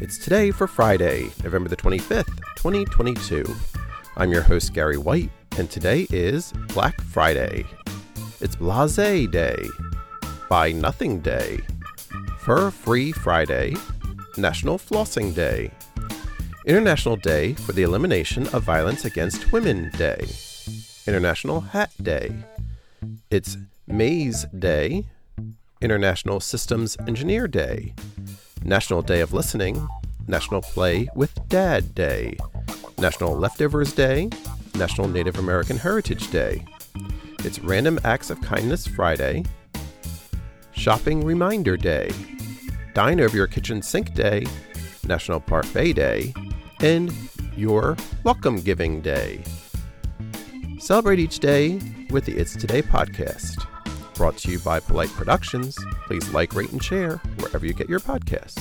It's today for Friday, November the 25th, 2022. I'm your host, Gary White, and today is Black Friday. It's Blase Day, Buy Nothing Day, Fur Free Friday, National Flossing Day, International Day for the Elimination of Violence Against Women Day, International Hat Day. It's Maze Day, International Systems Engineer Day, National Day of Listening, National Play with Dad Day, National Leftovers Day, National Native American Heritage Day. It's Random Acts of Kindness Friday, Shopping Reminder Day, Dine Over Your Kitchen Sink Day, National Parfait Day, and You're Welcome Giving Day. Celebrate each day with the It's Today podcast. Brought to you by Polite Productions. Please like, rate, and share wherever you get your podcasts.